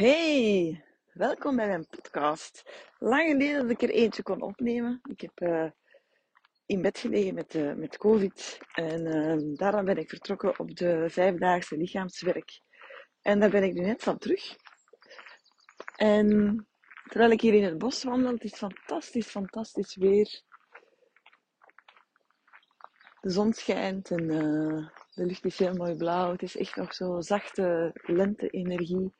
Hey, welkom bij mijn podcast. Lang geleden dat ik er eentje kon opnemen. Ik heb uh, in bed gelegen met, uh, met COVID en uh, daarom ben ik vertrokken op de vijfdaagse lichaamswerk. En daar ben ik nu net van terug. En terwijl ik hier in het bos wandel, het is fantastisch, fantastisch weer. De zon schijnt en de lucht is heel mooi blauw. Het is echt nog zo zachte lente-energie.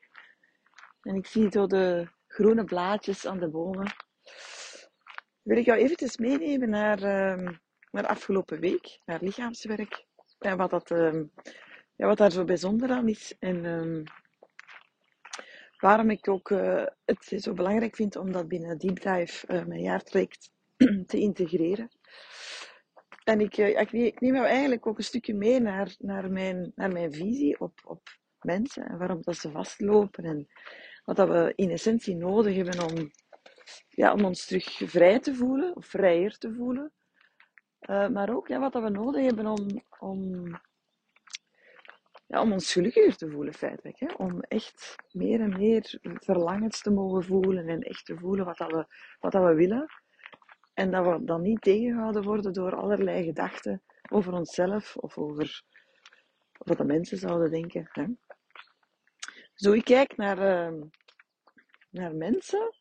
En ik zie zo de groene blaadjes aan de bomen. Wil ik jou eventjes meenemen naar, uh, naar afgelopen week, naar lichaamswerk. En wat, dat, uh, ja, wat daar zo bijzonder aan is. En um, waarom ik ook uh, het zo belangrijk vind om dat binnen Deep Dive, uh, mijn jaartraject, te integreren. En ik, ik, ik, neem jou eigenlijk ook een stukje mee naar, naar, mijn, naar mijn visie op, op mensen en waarom dat ze vastlopen en wat we in essentie nodig hebben om, ja, om ons terug vrij te voelen, of vrijer te voelen. Uh, maar ook ja, wat dat we nodig hebben om, om, ja, om ons gelukkiger te voelen, feitelijk. Hè? Om echt meer en meer verlangens te mogen voelen en echt te voelen wat, dat we, wat dat we willen. En dat we dan niet tegengehouden worden door allerlei gedachten over onszelf of over wat de mensen zouden denken. Hè? Zo, ik kijk naar, uh, naar mensen.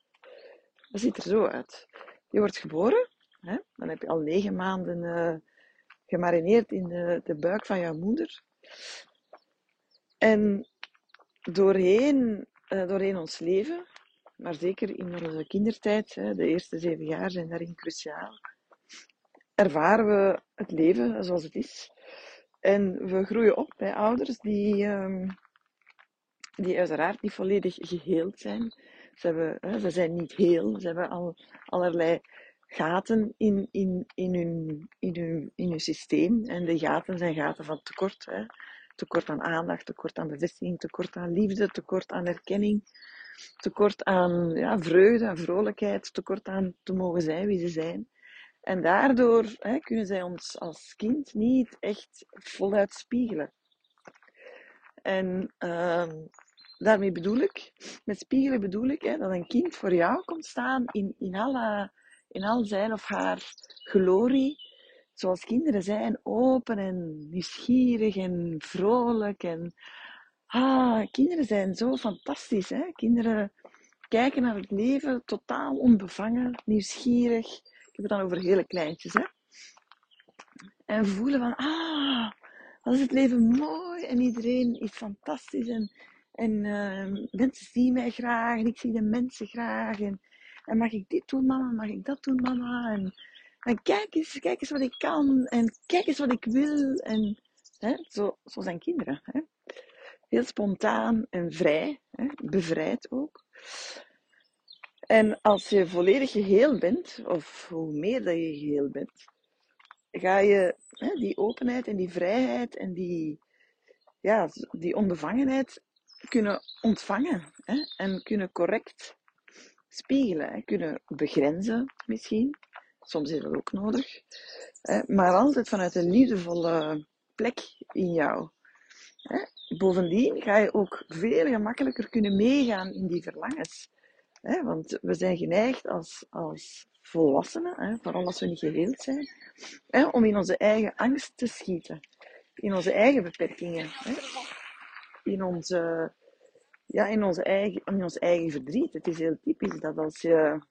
Dat ziet er zo uit. Je wordt geboren. Hè? Dan heb je al negen maanden uh, gemarineerd in de, de, buik van jouw moeder. En doorheen, uh, doorheen ons leven, maar zeker in onze kindertijd, hè, de eerste zeven jaar zijn daarin cruciaal, ervaren we het leven zoals het is. En we groeien op bij ouders die, um, die uiteraard niet volledig geheeld zijn. Ze, hebben, ze zijn niet heel, ze hebben al allerlei gaten in, in, in, hun, in, hun, in hun systeem. En de gaten zijn gaten van tekort. Hè. Tekort aan aandacht, tekort aan bevestiging, tekort aan liefde, tekort aan erkenning, tekort aan ja, vreugde en vrolijkheid, tekort aan te mogen zijn wie ze zijn. En daardoor hè, kunnen zij ons als kind niet echt voluit spiegelen. En uh, daarmee bedoel ik, met spiegelen bedoel ik hè, dat een kind voor jou komt staan in, in, in al zijn of haar glorie. Zoals kinderen zijn, open en nieuwsgierig en vrolijk. En, ah, kinderen zijn zo fantastisch. Hè? Kinderen kijken naar het leven totaal onbevangen, nieuwsgierig. Ik heb het dan over hele kleintjes. Hè? En voelen van, ah, wat is het leven mooi en iedereen is fantastisch. En en uh, mensen zien mij graag en ik zie de mensen graag. En, en mag ik dit doen, mama? Mag ik dat doen, mama? En, en kijk, eens, kijk eens wat ik kan. En kijk eens wat ik wil. En hè, zo, zo zijn kinderen. Hè. Heel spontaan en vrij. Hè, bevrijd ook. En als je volledig geheel bent, of hoe meer dat je geheel bent, ga je hè, die openheid en die vrijheid en die, ja, die onbevangenheid kunnen ontvangen hè, en kunnen correct spiegelen, kunnen begrenzen misschien. Soms is dat ook nodig. Hè, maar altijd vanuit een liefdevolle plek in jou. Hè. Bovendien ga je ook veel gemakkelijker kunnen meegaan in die verlangens. Hè, want we zijn geneigd als, als volwassenen, hè, vooral als we niet geheeld zijn, hè, om in onze eigen angst te schieten. In onze eigen beperkingen. Hè in onze, ja, in onze, eigen, in ons eigen verdriet. Het is heel typisch dat als je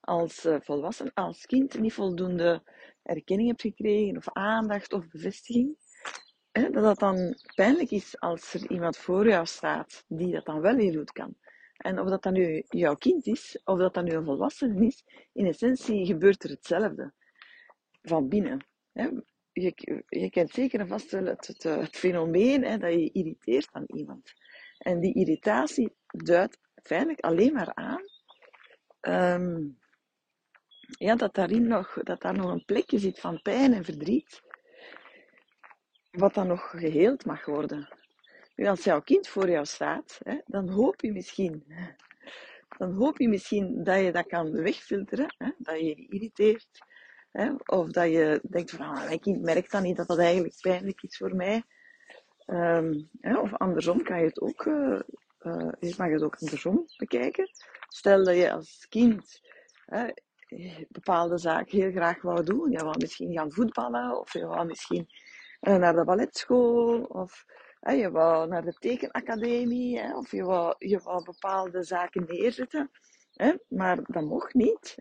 als uh, volwassen, als kind niet voldoende erkenning hebt gekregen, of aandacht of bevestiging, hè, dat dat dan pijnlijk is als er iemand voor jou staat die dat dan wel heel goed kan. En of dat dan nu jouw kind is, of dat dan nu een volwassene is, in essentie gebeurt er hetzelfde. Van binnen. Je, kent zeker en vast het, het, het fenomeen hè, dat je irriteert aan iemand. En die irritatie duidt feitelijk alleen maar aan um, ja, dat, daarin nog, dat daar nog een plekje zit van pijn en verdriet, wat dan nog geheeld mag worden. Nu, als jouw kind voor jou staat, hè, dan hoop je misschien, dan hoop je misschien dat je dat kan wegfilteren, hè, dat je je irriteert, Hè? Of dat je denkt van, ah, mijn kind merkt dan niet dat dat eigenlijk pijnlijk is voor mij. Um, hè? Of andersom kan je het ook uh, uh, je ook andersom bekijken. Stel dat je als kind hè, bepaalde zaken heel graag wou doen. Je wou misschien gaan voetballen, of je wou misschien uh, naar de balletschool, of je wou naar de tekenacademie, of je wou, je wou bepaalde zaken neerzetten. Maar dat mocht niet.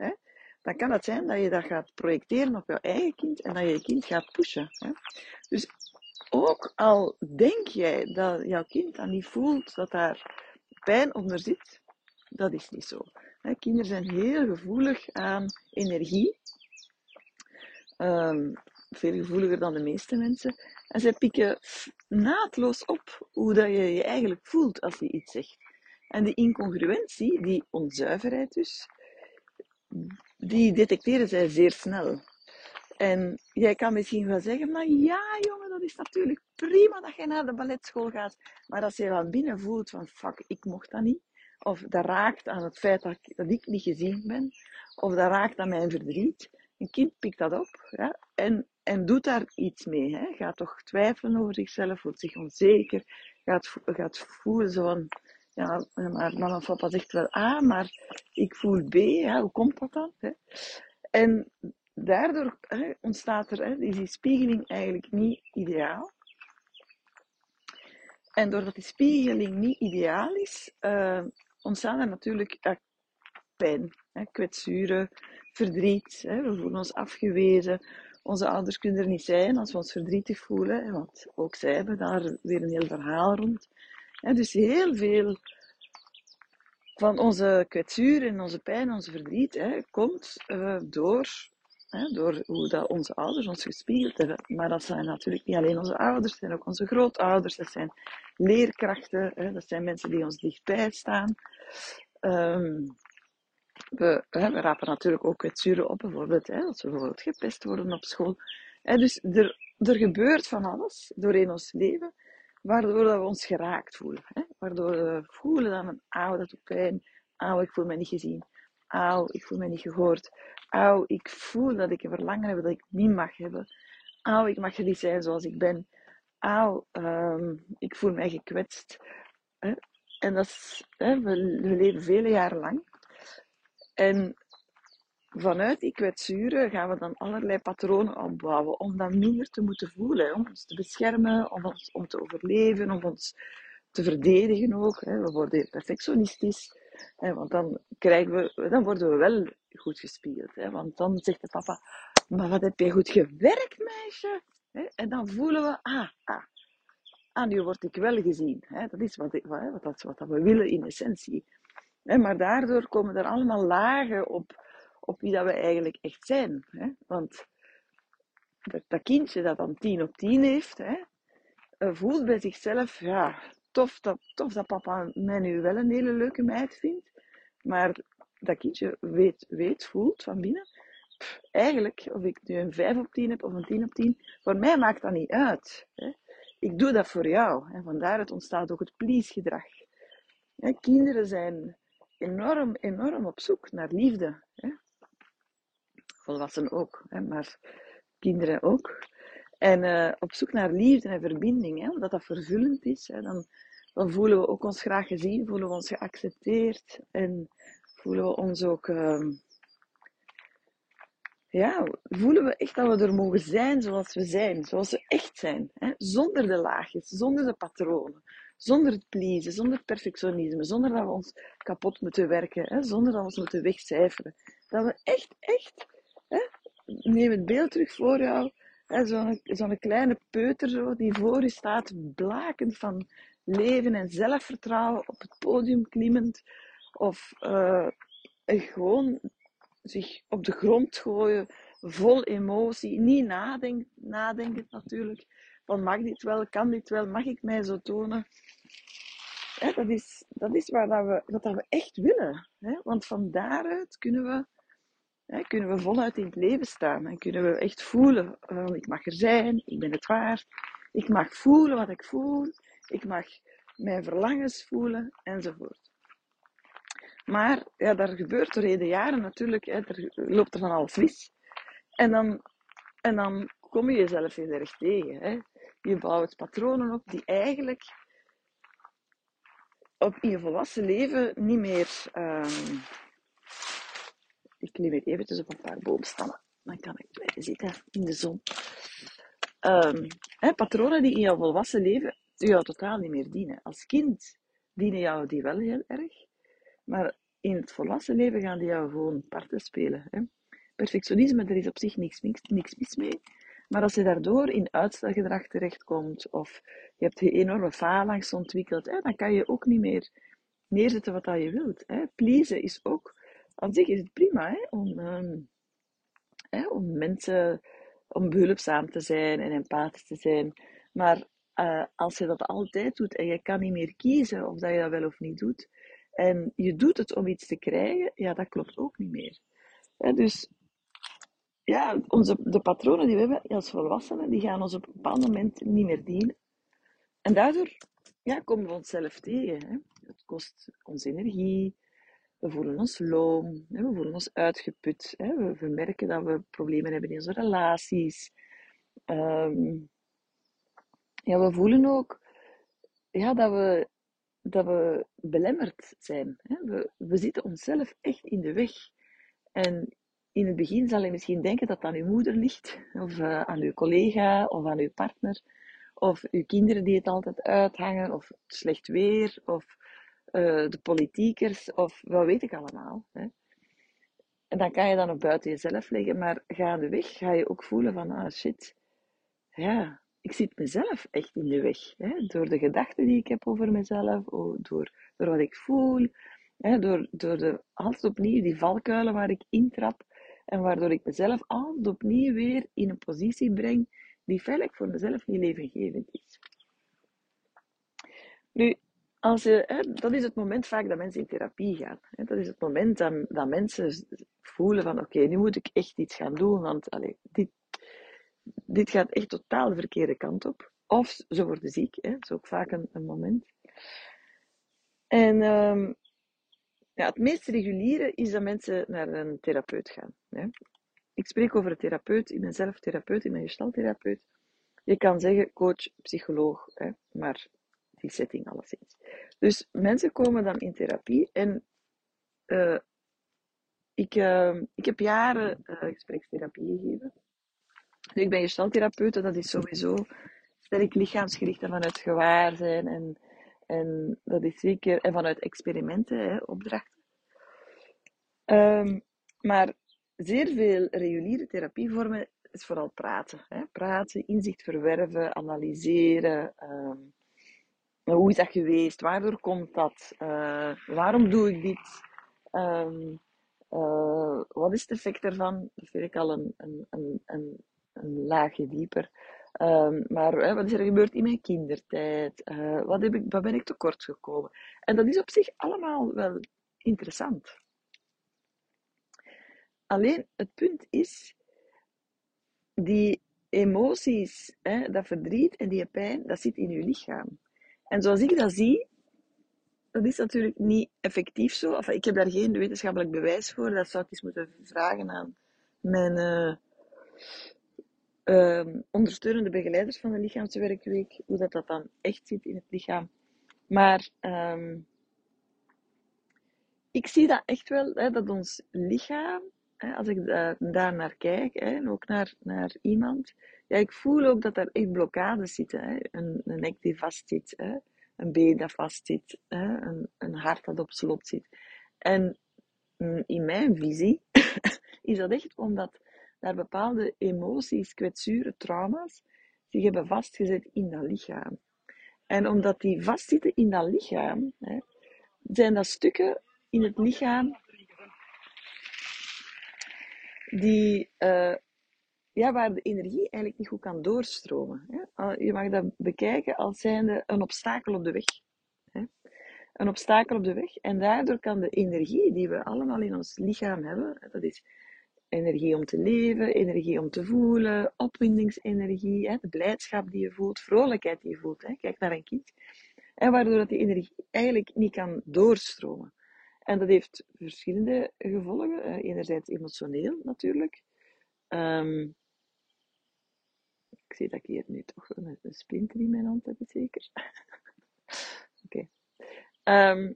Dan kan het zijn dat je dat gaat projecteren op je eigen kind en dat je je kind gaat pushen. Hè. Dus ook al denk jij dat jouw kind dan niet voelt dat daar pijn onder zit, dat is niet zo. Kinderen zijn heel gevoelig aan energie. Um, veel gevoeliger dan de meeste mensen. En zij pikken naadloos op hoe dat je je eigenlijk voelt als je iets zegt. En die incongruentie, die onzuiverheid dus, die detecteren zij zeer snel. En jij kan misschien wel zeggen, maar ja jongen, dat is natuurlijk prima dat je naar de balletschool gaat. Maar als je van binnen voelt van, fuck, ik mocht dat niet. Of dat raakt aan het feit dat ik, dat ik niet gezien ben. Of dat raakt aan mijn verdriet. Een kind pikt dat op ja, en, en doet daar iets mee. Hè. Gaat toch twijfelen over zichzelf, voelt zich onzeker. Gaat, gaat voelen zo van, ja, maar mama of papa zegt wel A, maar ik voel B. Ja, hoe komt dat dan? Hè? En daardoor hè, ontstaat er, hè, is die spiegeling eigenlijk niet ideaal. En doordat die spiegeling niet ideaal is, uh, ontstaan er natuurlijk pijn, hè, kwetsuren, verdriet. Hè. We voelen ons afgewezen. Onze ouders kunnen er niet zijn als we ons verdrietig voelen, want ook zij hebben daar weer een heel verhaal rond. Dus heel veel van onze kwetsuur en onze pijn, onze verdriet, hè, komt uh, door Hè, door hoe dat onze ouders ons gespiegeld hebben. Maar dat zijn natuurlijk niet alleen onze ouders, dat zijn ook onze grootouders, dat zijn leerkrachten, hè, dat zijn mensen die ons dichtbij staan. Um, we, hè, we, rapen natuurlijk ook kwetsuren op, bijvoorbeeld als we bijvoorbeeld gepest worden op school. Dus er, er gebeurt van alles doorheen ons leven, waardoor dat we ons geraakt voelen. Hè, waardoor we voelen dat we, auw, dat doet pijn, auw, ik voel me niet gezien, auw, ik voel me niet gehoord, Auw, ik voel dat ik een verlangen heb dat ik niet mag hebben. Auw, ik mag er niet zijn zoals ik ben. Auw, um, ik voel mij gekwetst. Hè? En dat is, hè, we, we leven vele jaren lang. En vanuit die kwetsuren gaan we dan allerlei patronen opbouwen om dat minder te moeten voelen. Om ons te beschermen, om, ons, om te overleven, om ons te verdedigen ook. We worden perfectionistisch. Want dan, krijgen we, dan worden we wel goed gespiegeld. Hè? Want dan zegt de papa, maar wat heb je goed gewerkt, meisje? En dan voelen we, ah, ah, ah, nu word ik wel gezien. Dat is wat, wat, wat, we willen in essentie. Maar daardoor komen er allemaal lagen op, op wie dat we eigenlijk echt zijn. Hè? Want dat, kindje dat dan tien op tien heeft, hè, eh, voelt bij zichzelf, ja, tof dat, tof dat papa mij nu wel een hele leuke meid vindt. Maar dat kindje weet, weet voelt van binnen. eigenlijk, of ik nu een 5 op 10 heb of een 10 op 10, voor mij maakt dat niet uit. Hè. Ik doe dat voor jou. En vandaar het ontstaat ook het please-gedrag. Kinderen zijn enorm, enorm op zoek naar liefde. Volwassenen ook, hè, maar kinderen ook. En uh, op zoek naar liefde en verbinding, hè, omdat dat vervullend is. Hè, dan, dan voelen we ook ons graag gezien, voelen we ons geaccepteerd. En voelen we ons ook, uh, ja, voelen we echt dat we er mogen zijn zoals we zijn, zoals we echt zijn. Hè? Zonder de laagjes, zonder de patronen, zonder het pleasen, zonder perfectionisme, zonder dat we ons kapot moeten werken, hè? zonder dat we ons moeten wegcijferen. Dat we echt, echt, hè? neem het beeld terug voor jou, zo'n zo kleine peuter zo, die voor je staat, blakend van leven en zelfvertrouwen, op het podium klimmend, of uh, gewoon zich op de grond gooien, vol emotie, niet nadenken, nadenken natuurlijk. Van mag dit wel, kan dit wel, mag ik mij zo tonen? dat, is, dat is waar dat we, wat dat we echt willen. Want van daaruit kunnen we, kunnen we voluit in het leven staan. En kunnen we echt voelen, uh, ik mag er zijn, ik ben het waard. Ik mag voelen wat ik voel. Ik mag mijn verlangens voelen, enzovoort. Maar ja, daar gebeurt doorheen de jaren natuurlijk, hè, er loopt er van alles mis. En dan, en dan kom je jezelf heel erg tegen. Hè. Je bouwt patronen op die eigenlijk op in je volwassen leven niet meer. ehm, ik klim hier eventjes op een paar boomstammen. Dan kan ik blijven zitten in de zon. Ehm, hè, patronen die in jouw volwassen leven jou totaal niet meer dienen. Als kind dienen jou die wel heel erg. Maar in het volwassen leven gaan die jou gewoon parten spelen. Hè. Perfectionisme, er is op zich niks, niks, niks mis mee. Maar als je daardoor in uitstelgedrag terechtkomt, of je hebt een enorme faalangst ontwikkeld, hè, dan kan je ook niet meer neerzetten wat dat je wilt. Hè. Pleasen is ook, aan zich is het prima hè, om, ehm, om mensen, om behulpzaam te zijn en empathisch te zijn. Maar eh, als je dat altijd doet en je kan niet meer kiezen of dat je dat wel of niet doet, en je doet het om iets te krijgen, ja, dat klopt ook niet meer. Dus ja, onze, de patronen die we hebben als volwassenen, die gaan ons op een bepaald moment niet meer dienen. En daardoor ja, komen we onszelf tegen. Hè. Het kost ons energie, we voelen ons loom, we voelen ons uitgeput. We, merken dat we problemen hebben in onze relaties. Ehm, ja, we voelen ook ja, dat, we, dat we belemmerd zijn. We, we zitten onszelf echt in de weg. En in het begin zal je misschien denken dat het aan uw moeder ligt, of uh, aan uw collega, of aan uw partner, of uw kinderen die het altijd uithangen, of slecht weer, of uh, de politiekers, of wat weet ik allemaal. Hè. En dan kan je dan ook buiten jezelf leggen, maar gaandeweg ga je ook voelen van, ah shit, ja, ik zit mezelf echt in de weg. Hè? Door de gedachten die ik heb over mezelf, door, door wat ik voel, hè? Door, door de, altijd opnieuw die valkuilen waar ik intrap. En waardoor ik mezelf altijd opnieuw weer in een positie breng die feitelijk voor mezelf niet levengevend is. Nu, als je, dat is het moment vaak dat mensen in therapie gaan. Hè. Dat is het moment dat, dat mensen voelen van oké, nu moet ik echt iets gaan doen, want allez, dit, dit gaat echt totaal de verkeerde kant op. Of ze worden ziek, hè. dat is ook vaak een, moment. En um, ja, het meest reguliere is dat mensen naar een therapeut gaan. Hè. Ik spreek over een therapeut, ik ben zelf therapeut, ik ben gestaltherapeut. Je kan zeggen coach, psycholoog, hè, maar die setting alleszins. Dus mensen komen dan in therapie en uh, ik, uh, ik heb jaren uh, gesprekstherapie gegeven. Nu, ik ben gestaltherapeut en dat is sowieso sterk lichaamsgericht en vanuit gewaarzijn en, en dat is zeker, en vanuit experimenten, hè, opdrachten. Um, maar zeer veel reguliere therapievormen is vooral praten. Hè. Praten, inzicht verwerven, analyseren. Um, hoe is dat geweest? Waardoor komt dat? Uh, waarom doe ik dit? Um, uh, wat is het effect ervan? Dat vind ik al een, een, een, een, laagje dieper. Um, maar wat is er gebeurd in mijn kindertijd? Wat, heb ik, wat ben ik tekort gekomen? En dat is op zich allemaal wel interessant. Alleen het punt is, die emoties, hè, dat verdriet en die pijn, dat zit in je lichaam. En zoals ik dat zie, dat is natuurlijk niet effectief zo. Enfin, ik heb daar geen wetenschappelijk bewijs voor. Dat zou ik eens moeten vragen aan mijn uh, uh, ondersteunende begeleiders van de lichaamswerkweek. Hoe dat, dat dan echt zit in het lichaam. Maar um, ik zie dat echt wel, hè, dat ons lichaam als ik daar naar kijk, en ook naar, naar iemand, ja, ik voel ook dat er echt blokkades zitten. Hè. Een, een nek die vastzit, hè. een been dat vastzit, hè. Een, een hart dat op slot zit. En mm, in mijn visie is dat echt omdat daar bepaalde emoties, kwetsuren, trauma's zich hebben vastgezet in dat lichaam. En omdat die vastzitten in dat lichaam, hè, zijn dat stukken in het lichaam die, uh, ja, waar de energie eigenlijk niet goed kan doorstromen. Hè. Je mag dat bekijken als zijnde een obstakel op de weg. Hè. Een obstakel op de weg. En daardoor kan de energie die we allemaal in ons lichaam hebben, dat is energie om te leven, energie om te voelen, opwindingsenergie, hè, de blijdschap die je voelt, vrolijkheid die je voelt. Hè. Kijk naar een kind. En waardoor dat die energie eigenlijk niet kan doorstromen. En dat heeft verschillende gevolgen. enerzijds emotioneel natuurlijk. Um, ik zie dat ik hier nu toch een, een splinter in mijn hand heb, zeker. Oké. Ehm,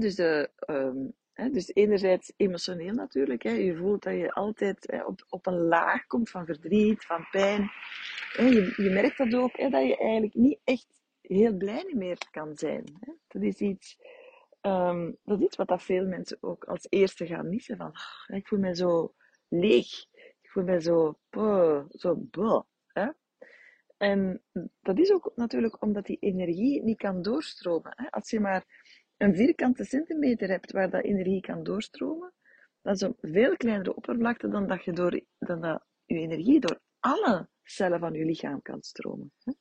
dus, ehm, dus enerzijds emotioneel natuurlijk. Hè. Je voelt dat je altijd hè, op, op een laag komt van verdriet, van pijn. Je, je merkt dat ook, hè, dat je eigenlijk niet echt heel blij meer kan zijn. Hè. Dat is iets... ehm, dat is iets wat dat veel mensen ook als eerste gaan missen. Van, "Ah, ik voel me zo leeg. Voel me zo, zo hè? En dat is ook natuurlijk omdat die energie niet kan doorstromen. Hè? Als je maar een vierkante centimeter hebt waar dat energie kan doorstromen, dat is een veel kleinere oppervlakte dan dat je, door, dan dat je energie door alle cellen van je lichaam kan stromen. Hè?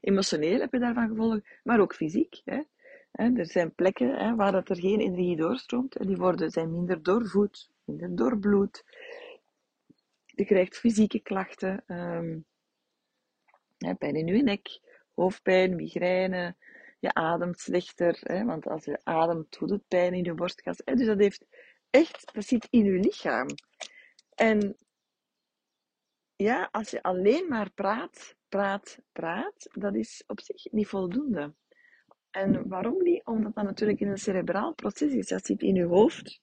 Emotioneel heb je daarvan gevolgen, maar ook fysiek. Hè, Er zijn plekken hè, waar dat er geen energie doorstroomt en die worden, zijn minder doorvoed, minder doorbloed. Je krijgt fysieke klachten, ehm, pijn in je nek, hoofdpijn, migraine. Je ademt slechter, hè, want als je ademt doet het pijn in je borstkas. Hè, dus dat heeft echt, dat zit in je lichaam. En ja, als je alleen maar praat, praat, praat, dat is op zich niet voldoende. En waarom niet? Omdat dat natuurlijk in een cerebraal proces is. Dat zit in je hoofd.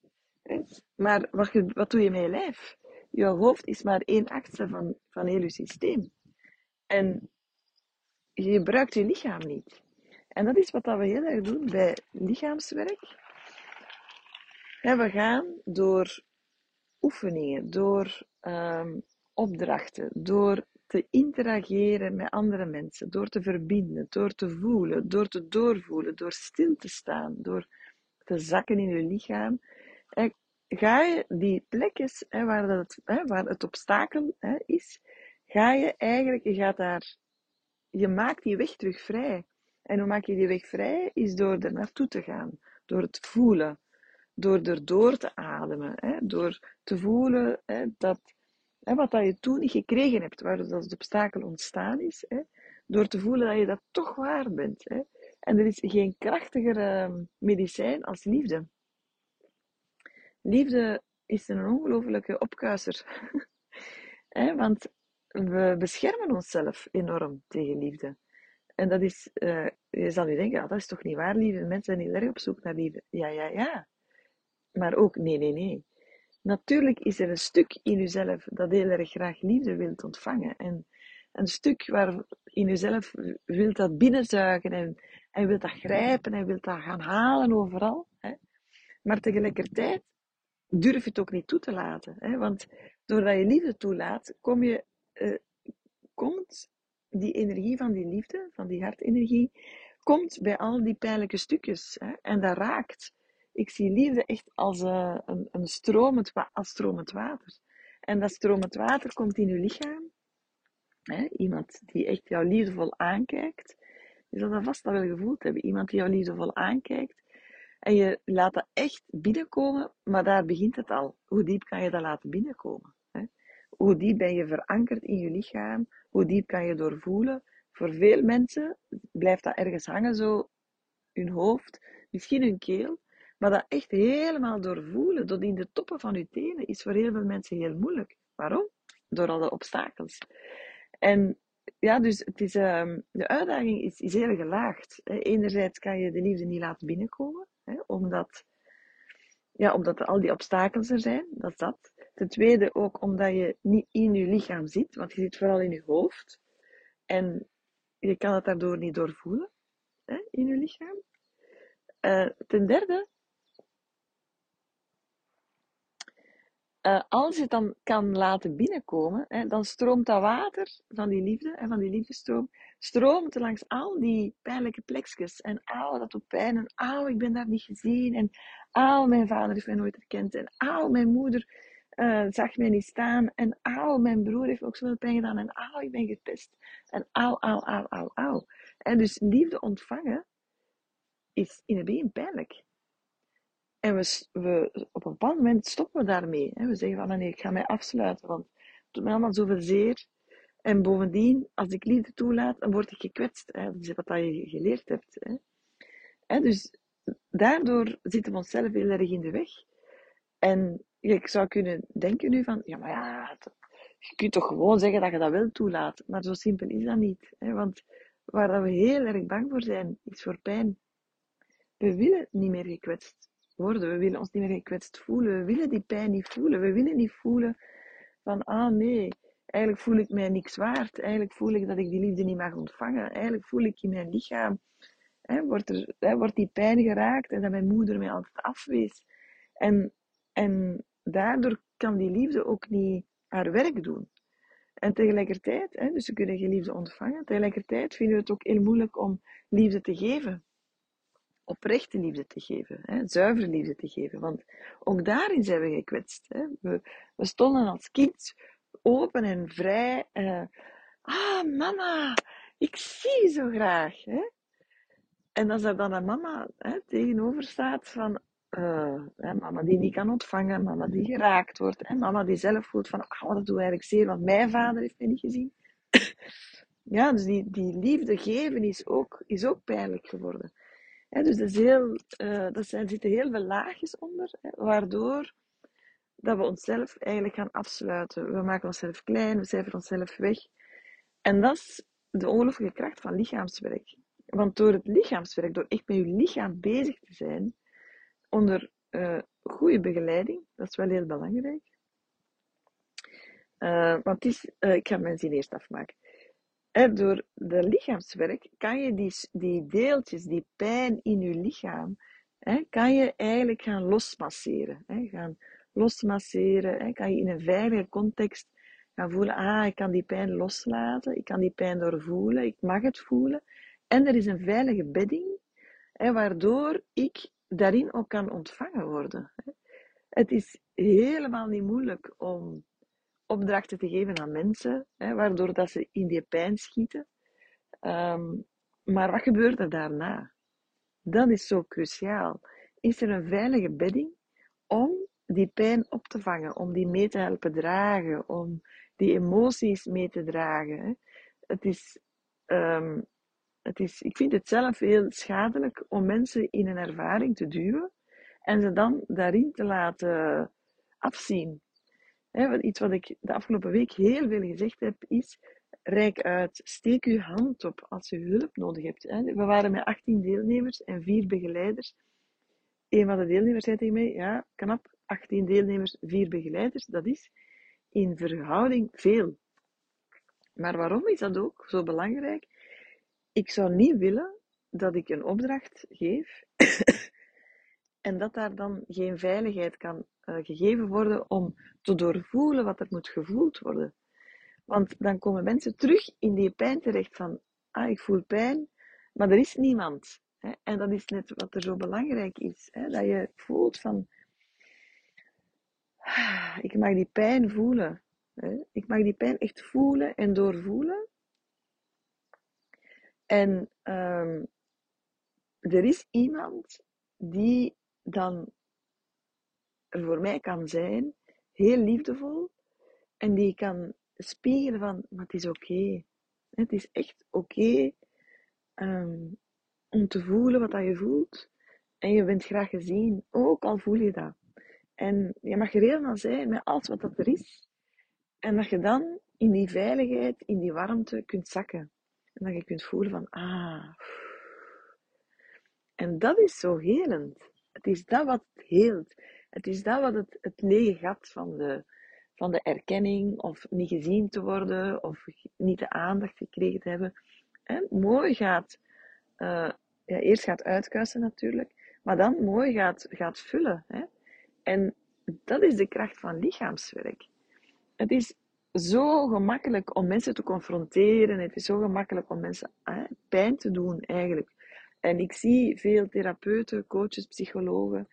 Maar wat, wat doe je met je lijf? Je hoofd is maar één achtste van, van heel je systeem. En je gebruikt je lichaam niet. En dat is wat we heel erg doen bij lichaamswerk. Ja, we gaan door oefeningen, door ehm, opdrachten, door te interageren met andere mensen, door te verbinden, door te voelen, door te doorvoelen, door stil te staan, door te zakken in je lichaam. Ga je die plekjes hè, waar, dat hè, waar het obstakel hè, is, ga je eigenlijk, je gaat daar, je maakt die weg terug vrij. En hoe maak je die weg vrij? Is door er naartoe te gaan, door het voelen, door erdoor te ademen, hè, door te voelen hè, dat hè, wat dat je toen niet gekregen hebt, waar dus het obstakel ontstaan is, hè, door te voelen dat je dat toch waar bent. Hè. En er is geen krachtiger ehm, medicijn als liefde. Liefde is een ongelofelijke opkuiser. Hè, want we beschermen onszelf enorm tegen liefde. En dat is, eh, je zal nu denken, ja, dat is toch niet waar, liefde? Mensen zijn heel erg op zoek naar liefde. Ja, ja, ja. Maar ook, nee, nee, nee. Natuurlijk is er een stuk in jezelf dat heel erg graag liefde wilt ontvangen. En een stuk waar in jezelf wilt dat binnenzuigen en, en wilt dat grijpen en wilt dat gaan halen overal. Maar tegelijkertijd durf je het ook niet toe te laten. Hè? Want doordat je liefde toelaat, kom je, eh, komt die energie van die liefde, van die hartenergie, komt bij al die pijnlijke stukjes. Hè? En dat raakt. Ik zie liefde echt als, eh, een, een stromend, als stromend water. En dat stromend water komt in je lichaam. Hè? Iemand die echt jou liefdevol aankijkt. Je zal dat vast al wel gevoeld hebben. Iemand die jou liefdevol aankijkt. En je laat dat echt binnenkomen, maar daar begint het al. Hoe diep kan je dat laten binnenkomen? Hè? Hoe diep ben je verankerd in je lichaam? Hoe diep kan je doorvoelen? Voor veel mensen blijft dat ergens hangen, zo hun hoofd, misschien hun keel. Maar dat echt helemaal doorvoelen, tot in de toppen van je tenen, is voor heel veel mensen heel moeilijk. Waarom? Door alle obstakels. En ja, dus het is, ehm, de uitdaging is, is heel gelaagd. Enerzijds kan je de liefde niet laten binnenkomen, hè, omdat, ja, omdat er al die obstakels er zijn, dat is dat. Ten tweede ook omdat je niet in je lichaam zit, want je zit vooral in je hoofd. En je kan het daardoor niet doorvoelen hè, in je lichaam. Eh, ten derde, eh, als je het dan kan laten binnenkomen, hè, dan stroomt dat water van die liefde en van die liefdestroom, stroomt langs al die pijnlijke plekjes. En auw, dat doet pijn. En auw, ik ben daar niet gezien. En auw, mijn vader heeft mij nooit herkend. En auw, mijn moeder eh, zag mij niet staan. En auw, mijn broer heeft ook zoveel pijn gedaan. En auw, ik ben gepest. En auw, auw, auw, auw, auw. En dus liefde ontvangen is in het begin pijnlijk. En we, we, op een bepaald moment stoppen we daarmee. Hè. We zeggen van, "Ah, nee, ik ga mij afsluiten, want het doet mij allemaal zoveel zeer. En bovendien, als ik liefde toelaat, dan word ik gekwetst. Dat is wat je geleerd hebt. Hè. Dus daardoor zitten we onszelf heel erg in de weg. En ik zou kunnen denken nu van, ja, maar ja, je kunt toch gewoon zeggen dat je dat wel toelaat. Maar zo simpel is dat niet. Hè. Want waar we heel erg bang voor zijn, is voor pijn. We willen niet meer gekwetst worden. We willen ons niet meer gekwetst voelen. We willen die pijn niet voelen. We willen niet voelen van, ah nee, eigenlijk voel ik mij niks waard. Eigenlijk voel ik dat ik die liefde niet mag ontvangen. Eigenlijk voel ik in mijn lichaam, hè, wordt, er, hè, wordt die pijn geraakt en dat mijn moeder mij altijd afwees. En, en daardoor kan die liefde ook niet haar werk doen. En tegelijkertijd, hè, dus ze kunnen geen liefde ontvangen, tegelijkertijd vinden we het ook heel moeilijk om liefde te geven. Oprechte liefde te geven, hè, zuivere liefde te geven. Want ook daarin zijn we gekwetst. Hè. We, we stonden als kind open en vrij. Uh, ah, mama, ik zie zo graag. Hè. En als er dan een mama hè, tegenover staat van, hè, mama die niet kan ontvangen, mama die geraakt wordt, en mama die zelf voelt van, oh, dat doe eigenlijk zeer, want mijn vader heeft mij niet gezien. ja, dus die, die liefde geven is ook, is ook pijnlijk geworden. Hè, dus dat is heel, uh, dat zijn, zitten heel veel laagjes onder, hè, waardoor dat we onszelf eigenlijk gaan afsluiten. We maken onszelf klein, we cijferen onszelf weg. En dat is de ongelooflijke kracht van lichaamswerk. Want door het lichaamswerk, door echt met je lichaam bezig te zijn, onder uh, goede begeleiding, dat is wel heel belangrijk. Uh, want is, uh, ik ga mijn zin eerst afmaken. En door de lichaamswerk kan je die, die deeltjes, die pijn in je lichaam, hè, kan je eigenlijk gaan losmasseren. Hè, gaan losmasseren. Hè, kan je in een veilige context gaan voelen, ah, ik kan die pijn loslaten, ik kan die pijn doorvoelen, ik mag het voelen. En er is een veilige bedding, hè, waardoor ik daarin ook kan ontvangen worden. Het is helemaal niet moeilijk om opdrachten te geven aan mensen, hè, waardoor dat ze in die pijn schieten. Um, maar wat gebeurt er daarna? Dat is zo cruciaal. Is er een veilige bedding om die pijn op te vangen, om die mee te helpen dragen, om die emoties mee te dragen? Hè? Het is um, het is, ik vind het zelf heel schadelijk om mensen in een ervaring te duwen en ze dan daarin te laten afzien. iets wat ik de afgelopen week heel veel gezegd heb, is: rijk uit, steek uw hand op als je hulp nodig hebt. We waren met 18 deelnemers en 4 begeleiders. Een van de deelnemers zei tegen mij: Ja, knap, 18 deelnemers, 4 begeleiders, dat is in verhouding veel. Maar waarom is dat ook zo belangrijk? ik zou niet willen dat ik een opdracht geef en dat daar dan geen veiligheid kan uh, gegeven worden om te doorvoelen wat er moet gevoeld worden. Want dan komen mensen terug in die pijn terecht van, ah, ik voel pijn, maar er is niemand. Hè? En dat is net wat er zo belangrijk is. Hè? Dat je voelt van, ik mag die pijn voelen. Ik mag die pijn echt voelen en doorvoelen. En um, er is iemand die dan er voor mij kan zijn, heel liefdevol, en die kan spiegelen van, het is oké. Het is echt oké um, om te voelen wat je voelt. En je bent graag gezien, ook al voel je dat. En je mag er helemaal zijn met alles wat dat er is. En dat je dan in die veiligheid, in die warmte kunt zakken. En dat je kunt voelen van, ah. En dat is zo helend. Het is dat wat het heelt. Het is dat wat het, lege gat van de, van de erkenning, of niet gezien te worden, of niet de aandacht gekregen te hebben, hè, mooi gaat, uh, ja, eerst gaat uitkuisen natuurlijk, maar dan mooi gaat, gaat vullen. Hè. En dat is de kracht van lichaamswerk. Het is zo gemakkelijk om mensen te confronteren. Het is zo gemakkelijk om mensen pijn te doen, eigenlijk. En ik zie veel therapeuten, coaches, psychologen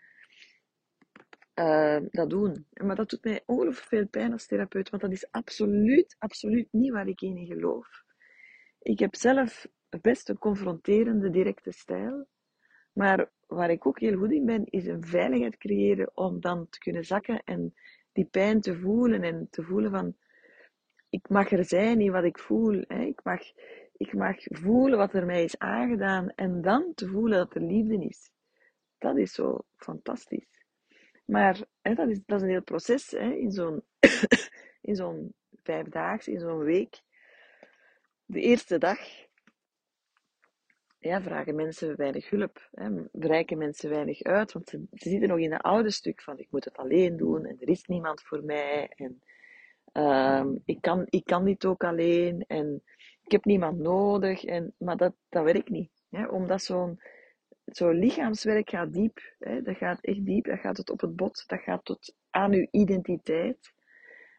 uh, dat doen. Maar dat doet mij ongelooflijk veel pijn als therapeut, want dat is absoluut, absoluut niet waar ik in geloof. Ik heb zelf best een confronterende, directe stijl. Maar waar ik ook heel goed in ben, is een veiligheid creëren om dan te kunnen zakken en die pijn te voelen en te voelen van ik mag er zijn in wat ik voel. Hè. Ik, mag, ik mag voelen wat er mij is aangedaan en dan te voelen dat er liefde is. Dat is zo fantastisch. Maar hè, dat, is, dat is een heel proces hè, in zo'n zo'n vijfdaags, in zo'n week. De eerste dag ja, vragen mensen weinig hulp. Hè, bereiken mensen weinig uit, want ze, zitten nog in het oude stuk van ik moet het alleen doen en er is niemand voor mij en ehm, ik, kan, ik kan dit ook alleen en ik heb niemand nodig. En, maar dat, dat werkt niet. Hè, omdat zo'n zo lichaamswerk gaat diep. Hè, dat gaat echt diep. Dat gaat tot op het bot. Dat gaat tot aan uw identiteit.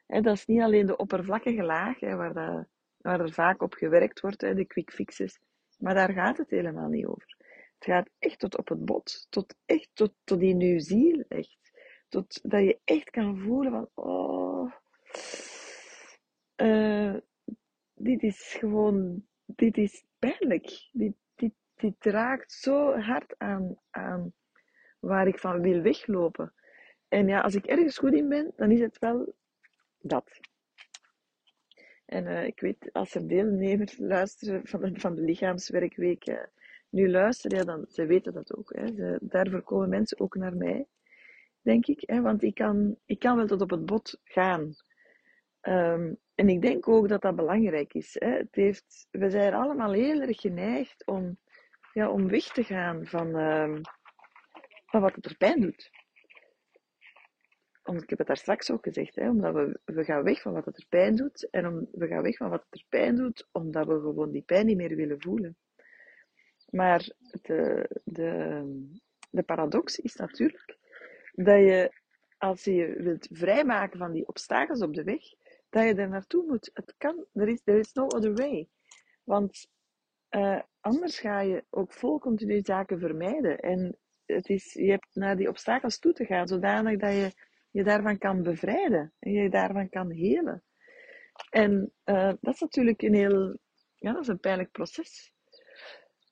Hè, dat is niet alleen de oppervlakkige laag, waar, dat, waar er vaak op gewerkt wordt, de quick fixes. Maar daar gaat het helemaal niet over. Het gaat echt tot op het bot. Tot echt tot, tot in uw ziel. Echt. Tot dat je echt kan voelen van, oh, uh, dit is gewoon, dit is pijnlijk. Dit, dit, dit raakt zo hard aan, aan waar ik van wil weglopen. En ja, als ik ergens goed in ben, dan is het wel dat. En uh, ik weet, als er deelnemers luisteren van de, lichaamswerkweek uh, nu luisteren, dan ze weten dat ook. Hè. Daarvoor komen mensen ook naar mij, denk ik. Hè, want ik kan, ik kan wel tot op het bot gaan. Um, en ik denk ook dat dat belangrijk is. Hè. Het heeft, we zijn allemaal heel erg geneigd om, ja, om weg te gaan van, um, van wat het er pijn doet. Omdat, ik heb het daar straks ook gezegd, hè, omdat we, we gaan weg van wat het er pijn doet. En om, we gaan weg van wat het er pijn doet, omdat we gewoon die pijn niet meer willen voelen. Maar de, de, de paradox is natuurlijk dat je, als je wilt vrijmaken van die obstakels op de weg, dat je er naartoe moet. Het kan, er is, there is no other way. Want uh, anders ga je ook vol continu zaken vermijden. En het is, je hebt naar die obstakels toe te gaan, zodanig dat je je daarvan kan bevrijden. En je daarvan kan helen. En uh, dat is natuurlijk een heel, ja, dat is een pijnlijk proces.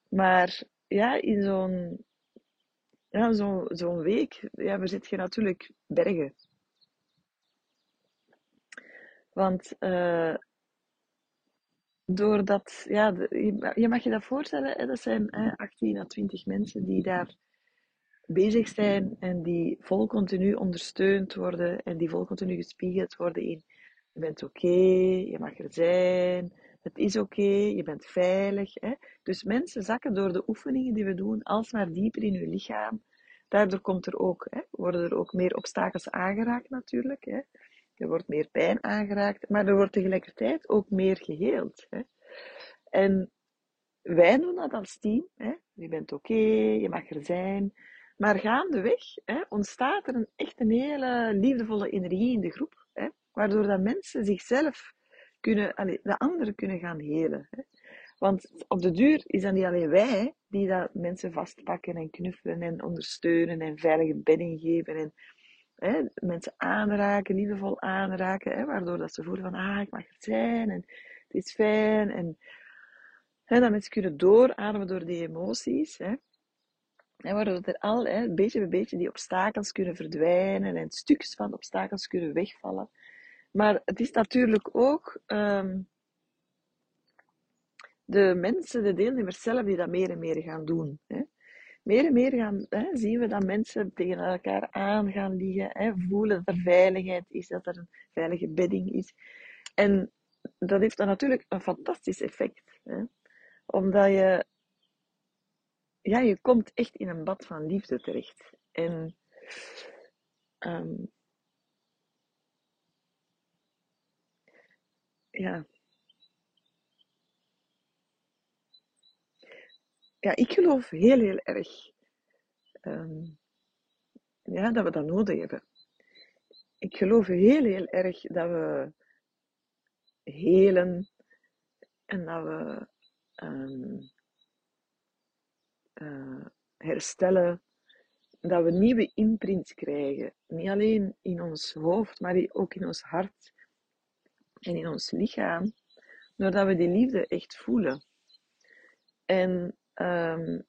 Maar ja, in zo'n ja, zo'n week, ja, zit je natuurlijk bergen. Want uh, doordat, ja, je mag je dat voorstellen, hè, dat zijn hè, 18 à 20 mensen die daar bezig zijn en die vol continu ondersteund worden en die vol continu gespiegeld worden in je bent oké, je mag er zijn, het is oké, je bent veilig. Hè. Dus mensen zakken door de oefeningen die we doen alsmaar dieper in hun lichaam. Daardoor komt er ook, hè, worden er ook meer obstakels aangeraakt natuurlijk. Hè. Er wordt meer pijn aangeraakt, maar er wordt tegelijkertijd ook meer geheeld. Hè. En wij doen dat als team. Hè. Je bent oké, je mag er zijn. Maar gaandeweg hè, ontstaat er een, echt een hele liefdevolle energie in de groep. Hè, waardoor dat mensen zichzelf kunnen, de anderen kunnen gaan helen. Hè. Want op de duur is dat niet alleen wij die dat mensen vastpakken en knuffelen en ondersteunen en veilige bedding geven en hè, mensen aanraken, liefdevol aanraken, hè, waardoor dat ze voelen van, ah, ik mag er zijn en het is fijn. En hè, dat mensen kunnen doorademen door die emoties. Hè. En waardoor er al, hè, beetje bij beetje, die obstakels kunnen verdwijnen en stukjes van obstakels kunnen wegvallen. Maar het is natuurlijk ook um, de mensen, de deelnemers zelf, die dat meer en meer gaan doen. Hè meer en meer gaan, hè, zien we dat mensen tegen elkaar aan gaan liggen, hè, voelen dat er veiligheid is, dat er een veilige bedding is. En dat heeft dan natuurlijk een fantastisch effect. Hè, omdat je, ja, je komt echt in een bad van liefde terecht. En um, ja. ja, ik geloof heel, heel erg um, ja, dat we dat nodig hebben. Ik geloof heel, heel erg dat we helen en dat we um, uh, herstellen, dat we nieuwe imprints krijgen. Niet alleen in ons hoofd, maar ook in ons hart en in ons lichaam, doordat we die liefde echt voelen. En um,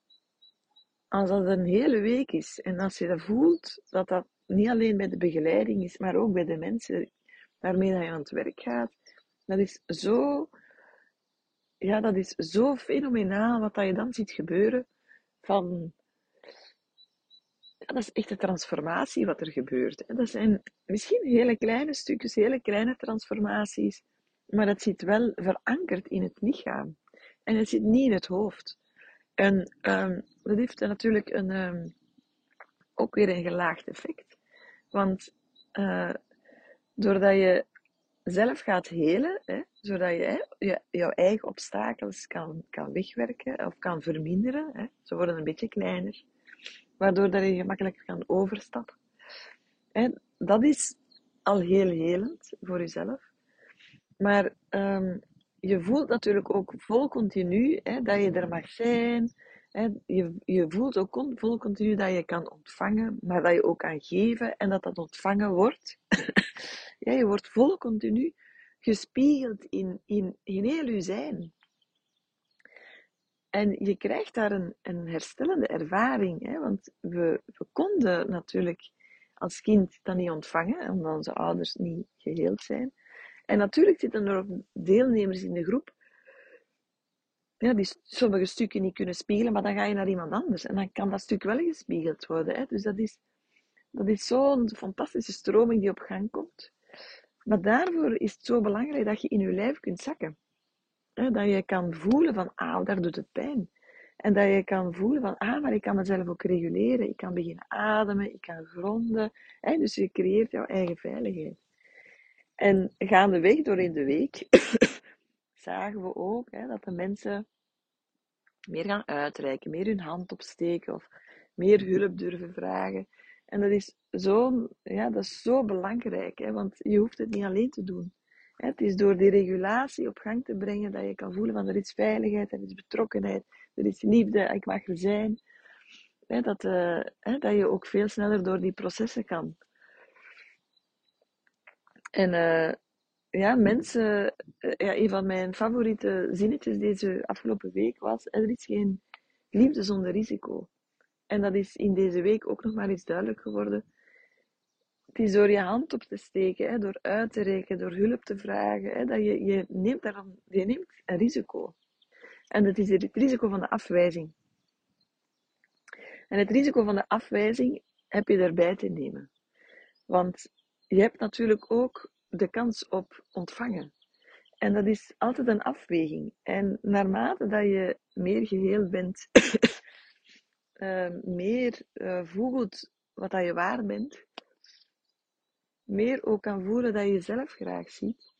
als dat een hele week is en als je dat voelt, dat dat niet alleen bij de begeleiding is, maar ook bij de mensen waarmee dat je aan het werk gaat, dat is zo, ja, dat is zo fenomenaal wat dat je dan ziet gebeuren van, ja, dat is echt de transformatie wat er gebeurt. Dat zijn misschien hele kleine stukjes, hele kleine transformaties, maar het zit wel verankerd in het lichaam. En het zit niet in het hoofd. En um, dat heeft natuurlijk een, um, ook weer een gelaagd effect. Want uh, doordat je zelf gaat helen, hè, zodat je, hè, je jouw eigen obstakels kan, kan wegwerken of kan verminderen. Hè. Ze worden een beetje kleiner, waardoor dat je gemakkelijker kan overstappen. En dat is al heel helend voor jezelf. Maar um, je voelt natuurlijk ook vol continu hè, dat je er mag zijn. Je, je voelt ook vol continu dat je kan ontvangen, maar dat je ook kan geven en dat dat ontvangen wordt. ja, je wordt vol continu gespiegeld in, in, in heel je zijn. En je krijgt daar een, een herstellende ervaring, hè? want we, we konden natuurlijk als kind dat niet ontvangen, omdat onze ouders niet geheeld zijn. En natuurlijk zitten er deelnemers in de groep ja, die sommige stukken niet kunnen spiegelen, maar dan ga je naar iemand anders en dan kan dat stuk wel gespiegeld worden. Hè? Dus dat is, dat is zo'n fantastische stroming die op gang komt. Maar daarvoor is het zo belangrijk dat je in je lijf kunt zakken. Dat je kan voelen van, ah, daar doet het pijn. En dat je kan voelen van, ah, maar ik kan mezelf ook reguleren. Ik kan beginnen ademen, ik kan gronden. Dus je creëert jouw eigen veiligheid. En gaandeweg door in de week zagen we ook hè, dat de mensen meer gaan uitreiken, meer hun hand opsteken of meer hulp durven vragen. En dat is zo, ja, dat is zo belangrijk, hè, want je hoeft het niet alleen te doen. Het is door die regulatie op gang te brengen dat je kan voelen van er is veiligheid, er is betrokkenheid, er is liefde, ik mag er zijn. Dat, uh, dat je ook veel sneller door die processen kan. En uh, ja, mensen, uh, ja, een van mijn favoriete zinnetjes deze afgelopen week was: er is geen liefde zonder risico. En dat is in deze week ook nog maar eens duidelijk geworden. Het is door je hand op te steken, hè, door uit te reiken, door hulp te vragen, hè, dat je, je, neemt daarom, je neemt een risico. En dat is het risico van de afwijzing. En het risico van de afwijzing heb je erbij te nemen. Want je hebt natuurlijk ook de kans op ontvangen. En dat is altijd een afweging. En naarmate dat je meer geheel bent, uh, meer uh, voelt wat dat je waar bent, meer ook kan voelen dat je jezelf graag ziet,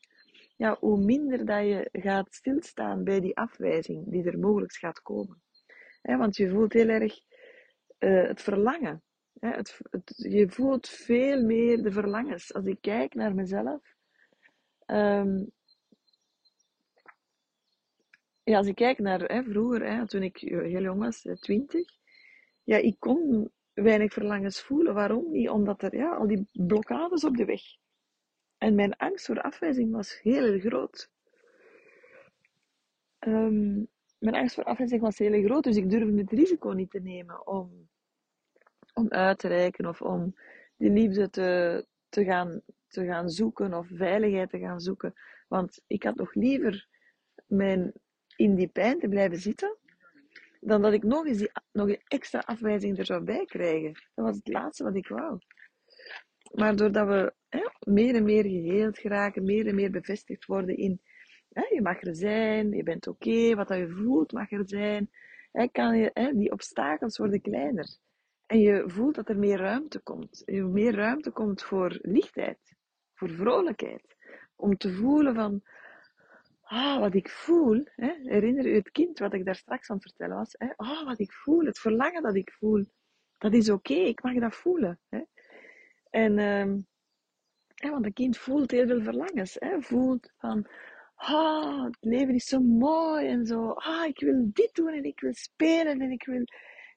ja, hoe minder dat je gaat stilstaan bij die afwijzing die er mogelijk gaat komen. want je voelt heel erg uh, het verlangen. Het, je voelt veel meer de verlangens. Als ik kijk naar mezelf, um, ja, als ik kijk naar hè, vroeger, hè, toen ik heel jong was, twintig, ja, ik kon weinig verlangens voelen. Waarom niet? Omdat er ja, al die blokkades op de weg. En mijn angst voor afwijzing was heel groot. Um, mijn angst voor afwijzing was heel groot, dus ik durfde het risico niet te nemen om, om uit te reiken of om die liefde te, te, gaan, te gaan zoeken of veiligheid te gaan zoeken. Want ik had nog liever mijn, in die pijn te blijven zitten dan dat ik nog eens die, nog een extra afwijzing er zou bij krijgen. Dat was het laatste wat ik wou. Maar doordat we hè, meer en meer geheeld geraken, meer en meer bevestigd worden in hè, je mag er zijn, je bent oké, wat dat je voelt mag er zijn, hè, kan je, die obstakels worden kleiner. En je voelt dat er meer ruimte komt. Meer ruimte komt voor lichtheid, voor vrolijkheid. Om te voelen van, ah, wat ik voel, hè, herinner u het kind wat ik daar straks aan het vertellen was, hè, ah, wat ik voel, het verlangen dat ik voel, dat is oké, ik mag dat voelen. Hè. En, hè, want een kind voelt heel veel verlangens, hè, voelt van, ah, het leven is zo mooi en zo, ah, ik wil dit doen en ik wil spelen en ik wil,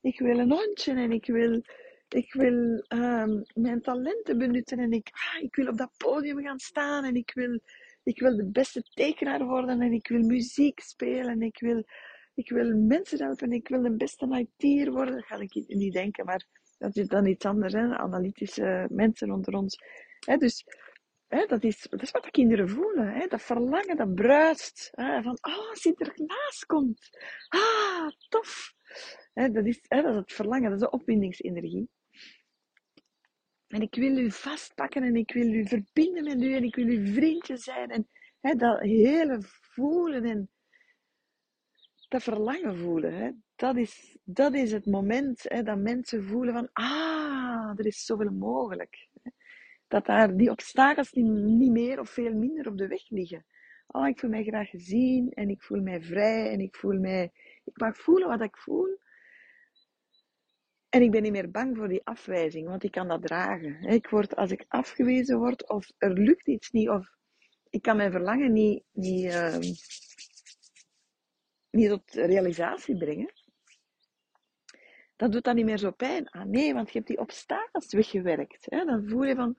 ik wil een hondje en ik wil, ik wil um, mijn talenten benutten en ik, ah, ik wil op dat podium gaan staan en ik wil ik wil de beste tekenaar worden en ik wil muziek spelen en ik wil, ik wil mensen helpen en ik wil de beste IT'er worden. Dat ga ik niet denken, maar dat is dan iets anders, hè? analytische mensen onder ons. Hè? Dus hè, dat, is, dat is wat de kinderen voelen. Hè? Dat verlangen, dat bruist. Hè? Van, oh, Sinterklaas komt. Ah, tof. Dat, is, dat het verlangen, dat is de opwindingsenergie. En ik wil u vastpakken en ik wil u verbinden met u en ik wil uw vriendje zijn. En dat hele voelen en dat verlangen voelen. Dat is, dat is het moment dat mensen voelen van, ah, er is zoveel mogelijk. Dat daar die obstakels niet, niet meer of veel minder op de weg liggen. Oh, ik voel mij graag gezien en ik voel mij vrij en ik voel mij, ik mag voelen wat ik voel. En ik ben niet meer bang voor die afwijzing, want ik kan dat dragen. Ik word, als ik afgewezen word of er lukt iets niet of ik kan mijn verlangen niet, niet, uh, niet tot realisatie brengen, dat doet dan niet meer zo pijn. Ah nee, want je hebt die obstakels weggewerkt. Hè? Dan voel je van,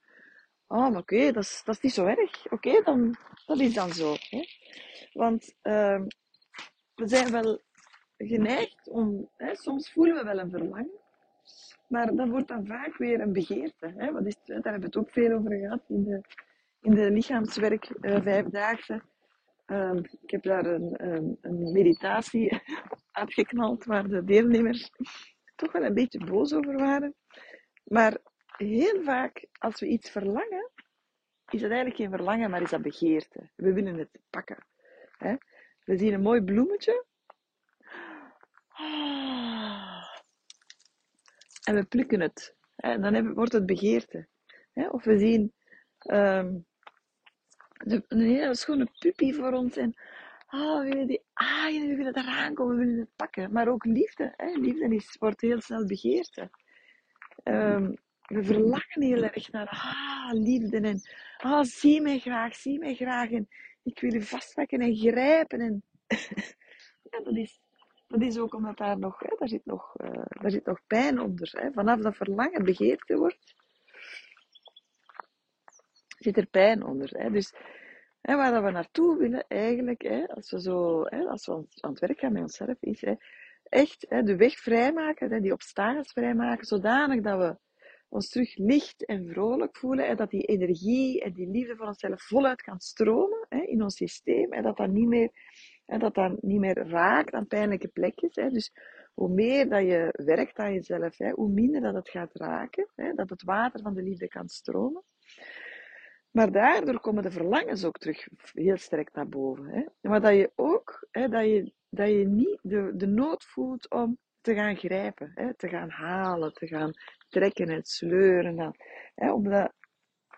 oh, oké, dat, is, dat is niet zo erg. Oké, dan dat is dan zo. Hè? Want uh, we zijn wel geneigd om, hè, soms voelen we wel een verlangen, maar dat wordt dan vaak weer een begeerte. Hè? Wat is? Daar hebben we het ook veel over gehad in de, in de lichaamswerk uh, vijfdaagse. Uh, ik heb daar een, een, meditatie uitgeknald waar de deelnemers toch wel een beetje boos over waren. Maar heel vaak, als we iets verlangen, is het eigenlijk geen verlangen, maar is dat begeerte. We willen het pakken. Hè? We zien een mooi bloemetje. En we plukken het. En dan wordt het begeerte. Of we zien um, een hele schone puppy voor ons. En ah, we willen die aaien, we willen eraan komen, we willen het pakken. Maar ook liefde. Hè? Liefde is, wordt heel snel begeerte. Um, we verlangen heel erg naar ah, liefde en ah, zie mij graag, zie mij graag en ik wil je vastpakken en grijpen. En ja, dat is, dat is ook omdat daar nog, hè, daar, zit nog, uh, daar zit nog pijn onder. Hè. Vanaf dat verlangen begeerte wordt, zit er pijn onder. Hè. Dus hè, waar dat we naartoe willen eigenlijk, hè, als we, zo, hè, als we aan het werk gaan met onszelf, is hè, echt hè, de weg vrijmaken, hè, die obstakels vrijmaken, zodanig dat we ons terug licht en vrolijk voelen. En dat die energie en die liefde van onszelf voluit kan stromen hè, in ons systeem. En dat dat niet meer, en dat dat niet meer raakt aan pijnlijke plekjes. Hè. Dus hoe meer dat je werkt aan jezelf, hè, hoe minder dat het gaat raken. Hè, dat het water van de liefde kan stromen. Maar daardoor komen de verlangens ook terug heel sterk naar boven. Hè. Maar dat je ook, hè, dat, je, dat je niet de, de nood voelt om te gaan grijpen, hè, te gaan halen, te gaan trekken en sleuren. Dan, hè, omdat,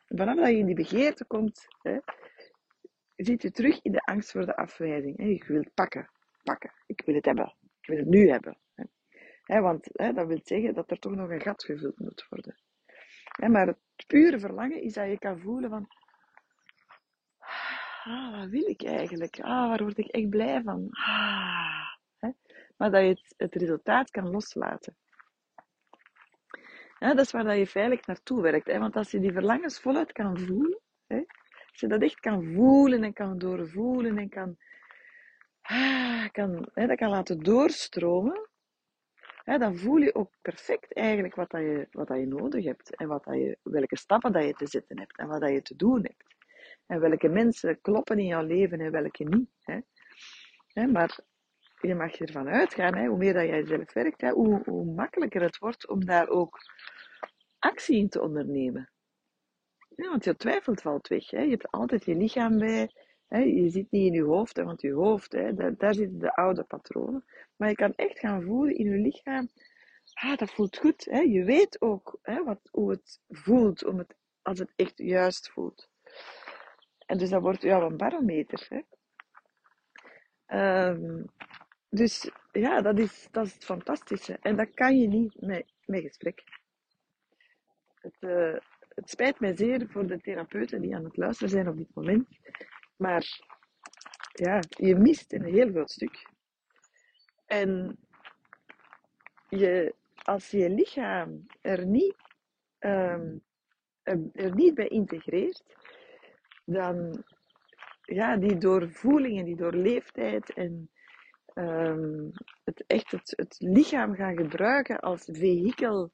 vanaf dat je in die begeerte komt, hè, zit je terug in de angst voor de afwijzing. Hè. Je wilt pakken, pakken. Ik wil het hebben. Ik wil het nu hebben. Want dat wil zeggen dat er toch nog een gat gevuld moet worden. Maar het pure verlangen is dat je kan voelen van... Ah, wat wil ik eigenlijk? Ah, waar word ik echt blij van? Ah. Maar dat je het, het resultaat kan loslaten. Dat is waar dat je veilig naartoe werkt. Want als je die verlangens voluit kan voelen? Als je dat echt kan voelen en kan doorvoelen en kan, ah, kan, hè, dat kan laten doorstromen, hè, dan voel je ook perfect eigenlijk wat, dat je, wat dat je nodig hebt. En wat dat je, welke stappen dat je te zetten hebt en wat dat je te doen hebt. En welke mensen kloppen in jouw leven en welke niet. Hè? Hè, maar je mag ervan uitgaan, hè, hoe meer dat jij zelf werkt, hè, hoe, hoe makkelijker het wordt om daar ook actie in te ondernemen. Ja, want je twijfelt valt weg. Hè. Je hebt altijd je lichaam bij. Hè. Je zit niet in je hoofd, want je hoofd, hè, daar, zitten de oude patronen. Maar je kan echt gaan voelen in je lichaam. Ah, dat voelt goed. Hè. Je weet ook hè, wat, hoe het voelt om het, als het echt juist voelt. En dus dat wordt jouw een barometer. Hè. Um, dus ja, dat is, dat is het fantastische. En dat kan je niet met, gesprek. Het, uh, het spijt mij zeer voor de therapeuten die aan het luisteren zijn op dit moment. Maar ja, je mist een heel groot stuk. En je, als je lichaam er niet, um, er niet bij integreert, dan ja, die doorvoelingen, die doorleefdheid en um, het echt het, het lichaam gaan gebruiken als vehikel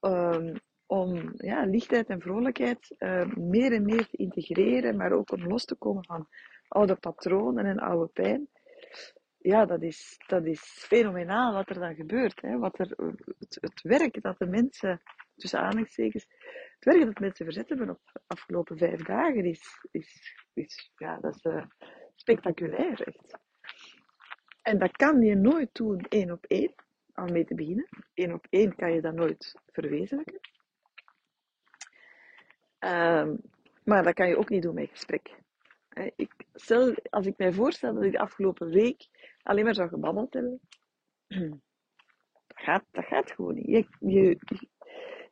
um, om ja, lichtheid en vrolijkheid uh, meer en meer te integreren, maar ook om los te komen van oude patronen en oude pijn. Ja, dat is, dat is fenomenaal wat er dan gebeurt. Hè? Wat er, het, het werk dat de mensen, tussen aanhalingstekens, het werk dat mensen verzet hebben op de afgelopen vijf dagen is, is, is ja, dat is uh, spectaculair echt. En dat kan je nooit doen één op één, om mee te beginnen. Eén op één kan je dat nooit verwezenlijken. Ehm, maar dat kan je ook niet doen met gesprek. Ik, stel, als ik mij voorstel dat ik de afgelopen week alleen maar zou gebabbeld hebben, dat gaat, dat gaat gewoon niet. Je, je,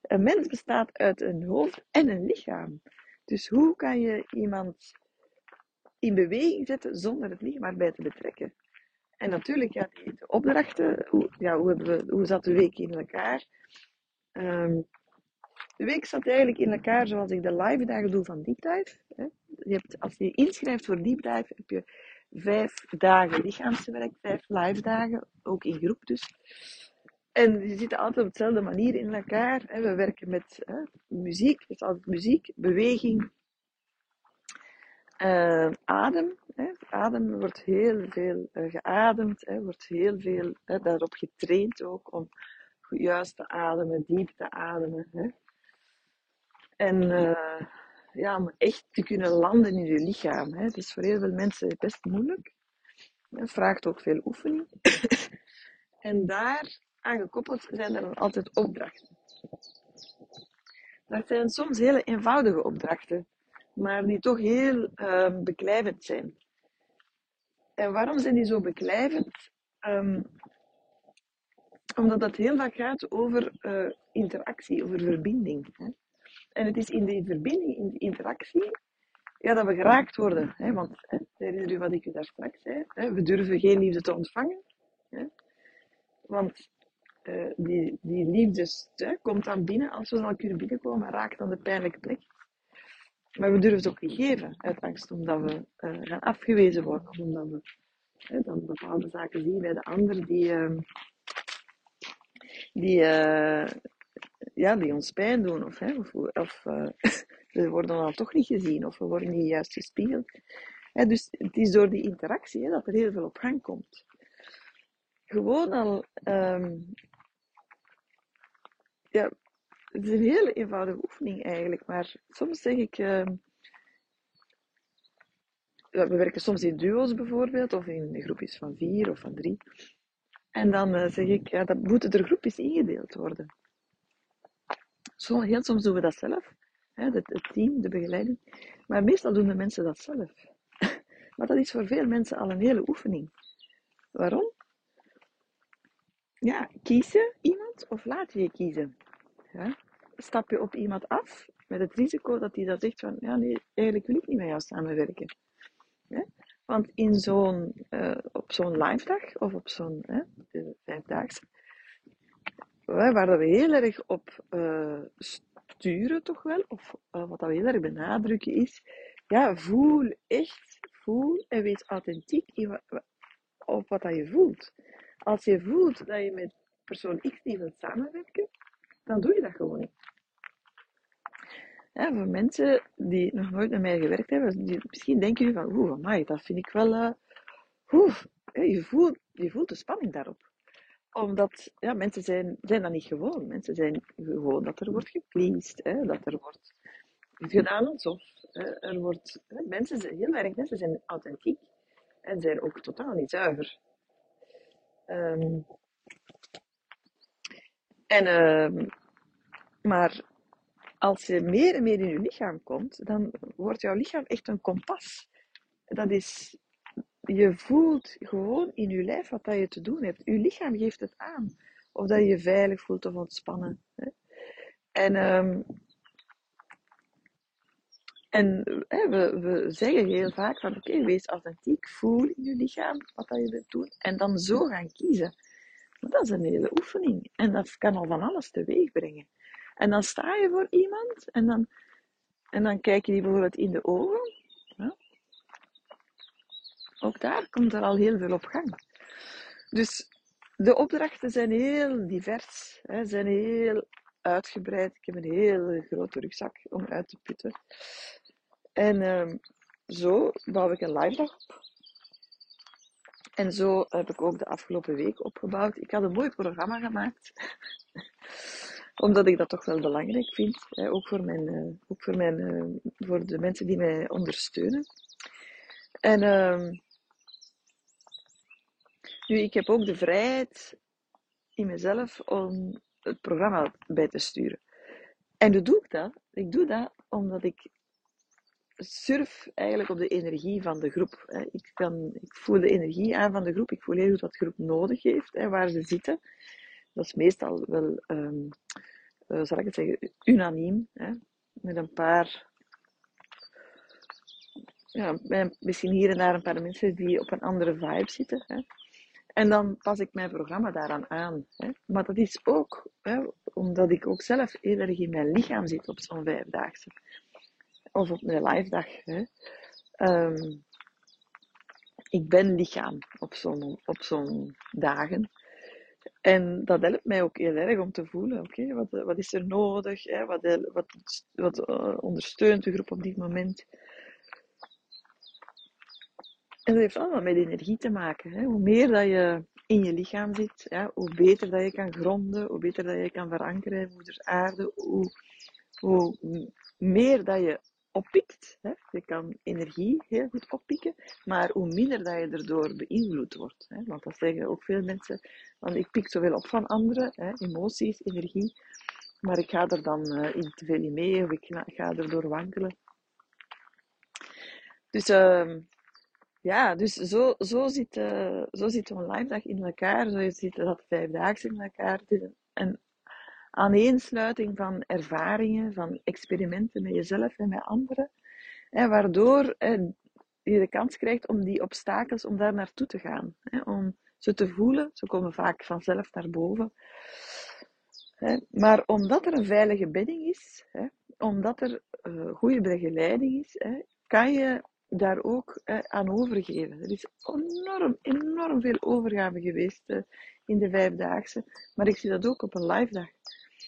een mens bestaat uit een hoofd en een lichaam. Dus hoe kan je iemand in beweging zetten zonder het lichaam erbij te betrekken? En natuurlijk, ja, die opdrachten, hoe, ja, hoe, hebben we, hoe zat de week in elkaar? Um, de week zat eigenlijk in elkaar zoals ik de live dagen doe van Deep Dive. Je hebt, als je inschrijft voor Deep Dive, heb je vijf dagen lichaamswerk, vijf live dagen, ook in groep dus. En je zitten altijd op dezelfde manier in elkaar. We werken met hè, muziek, dus altijd muziek, beweging, uh, adem. Hè. Adem wordt heel veel uh, geademd, hè, wordt heel veel hè, daarop getraind ook om juist te ademen, diep te ademen. Hè. En uh, ja, om echt te kunnen landen in je lichaam. Het is voor heel veel mensen best moeilijk. Het vraagt ook veel oefening. en daar aangekoppeld zijn er dan altijd opdrachten. Dat zijn soms hele eenvoudige opdrachten, maar die toch heel uh, beklijvend zijn. En waarom zijn die zo beklijvend? Um, omdat dat heel vaak gaat over uh, interactie, over verbinding. Hè? En het is in die verbinding, in die interactie, ja, dat we geraakt worden. Hè? Want, hè, herinner u wat ik u daar straks zei? Hè? We durven geen liefde te ontvangen. Hè? Want uh, die, die liefde komt dan binnen, als we al kunnen binnenkomen, raakt dan de pijnlijke plek. Maar we durven het ook niet geven, uit angst omdat we uh, gaan afgewezen worden, omdat we hè, dan bepaalde zaken zien bij de ander die, uh, die, ja, die ons pijn doen, of, hè, of, of we worden dan toch niet gezien, of we worden niet juist gespiegeld. Dus het is door die interactie hè, dat er heel veel op gang komt gewoon al um, ja, het is een hele eenvoudige oefening eigenlijk, maar soms zeg ik, uh, we werken soms in duo's bijvoorbeeld, of in groepjes van vier of van drie. En dan uh, zeg ik, ja, dat moeten er groepjes ingedeeld worden. Zo, heel soms doen we dat zelf, hè, het, team, de begeleiding. Maar meestal doen de mensen dat zelf. maar dat is voor veel mensen al een hele oefening. Waarom? Ja, kiezen iemand of laat je kiezen? Stap je op iemand af met het risico dat hij dan zegt van, ja nee, eigenlijk wil ik niet met jou samenwerken. Ja? Want in zo'n, uh, op zo'n live dag of op zo'n uh, vijfdaagse, waar we heel erg op uh, sturen toch wel, of wat we heel erg benadrukken is, ja, voel echt, voel en wees authentiek op wat dat je voelt. Als je voelt dat je met persoon X niet wilt samenwerken, dan doe je dat gewoon niet. Voor mensen die nog nooit met mij gewerkt hebben, misschien denken jullie van, oeh, amai, dat vind ik wel, uh, je, voelt, je voelt de spanning daarop. Omdat, ja, mensen zijn, zijn dat niet gewoon. Mensen zijn gewoon dat er wordt gepleased, hè, dat er wordt gedaan alsof. Er wordt, hè, mensen zijn, heel erg mensen zijn authentiek en zijn ook totaal niet zuiver. Um, en, uh, maar als je meer en meer in je lichaam komt, dan wordt jouw lichaam echt een kompas. Dat is, je voelt gewoon in je lijf wat dat je te doen hebt. Je lichaam geeft het aan. Of dat je je veilig voelt of ontspannen. Hè. En, um, en hè, we, we zeggen heel vaak van oké, wees authentiek, voel in je lichaam wat dat je wilt doen. En dan zo gaan kiezen. Dat is een hele oefening. En dat kan al van alles teweeg brengen. En dan sta je voor iemand en dan, en dan kijk je die bijvoorbeeld in de ogen. Ook daar komt er al heel veel op gang. Dus de opdrachten zijn heel divers, hè, zijn heel uitgebreid. Ik heb een hele grote rugzak om uit te putten. En uh, zo bouw ik een live dag op. En zo heb ik ook de afgelopen week opgebouwd. Ik had een mooi programma gemaakt. Omdat ik dat toch wel belangrijk vind. Hè, ook voor, mijn, uh, ook voor, mijn, uh, voor de mensen die mij ondersteunen. En, uh, Nu, ik heb ook de vrijheid in mezelf om het programma bij te sturen. En hoe doe ik dat? Ik doe dat omdat ik surf eigenlijk op de energie van de groep. Ik, kan, ik voel de energie aan van de groep. Ik voel heel goed wat de groep nodig heeft, waar ze zitten. Dat is meestal wel, um, zal ik het zeggen, unaniem. Met een paar, ja, misschien hier en daar een paar mensen die op een andere vibe zitten. En dan pas ik mijn programma daaraan aan. Hè. Maar dat is ook hè, omdat ik ook zelf heel erg in mijn lichaam zit op zo'n vijfdaagse. Of op mijn live dag. Hè. Ehm, ik ben lichaam op zo'n op zo'n dagen. En dat helpt mij ook heel erg om te voelen, oké, wat, wat is er nodig? Hè? Wat, wat, wat uh, ondersteunt de groep op dit moment? En dat heeft allemaal met energie te maken. Hè? Hoe meer dat je in je lichaam zit, ja, hoe beter dat je kan gronden, hoe beter dat je kan verankeren in moeders aarde, hoe, hoe meer dat je oppikt. Hè? Je kan energie heel goed oppikken, maar hoe minder dat je erdoor beïnvloed wordt. Hè? Want dat zeggen ook veel mensen, want ik pik zoveel op van anderen, hè? emoties, energie, maar ik ga er dan uh, in te veel in mee of ik ga, er door wankelen. Dus uh, ja, dus zo, zo, zit, uh, zo zit een live dag in elkaar. Zo zit dat vijfdaagse in elkaar. Het is een aaneensluiting van ervaringen, van experimenten met jezelf en met anderen. Hè, waardoor je de kans krijgt om die obstakels, om daar naartoe te gaan. Hè, om ze te voelen. Ze komen vaak vanzelf naar boven. Hè, maar omdat er een veilige bedding is, omdat er uh, goede begeleiding is, kan je daar ook eh, aan overgeven. Er is enorm, enorm veel overgave geweest eh, in de vijfdaagse, maar ik zie dat ook op een live dag.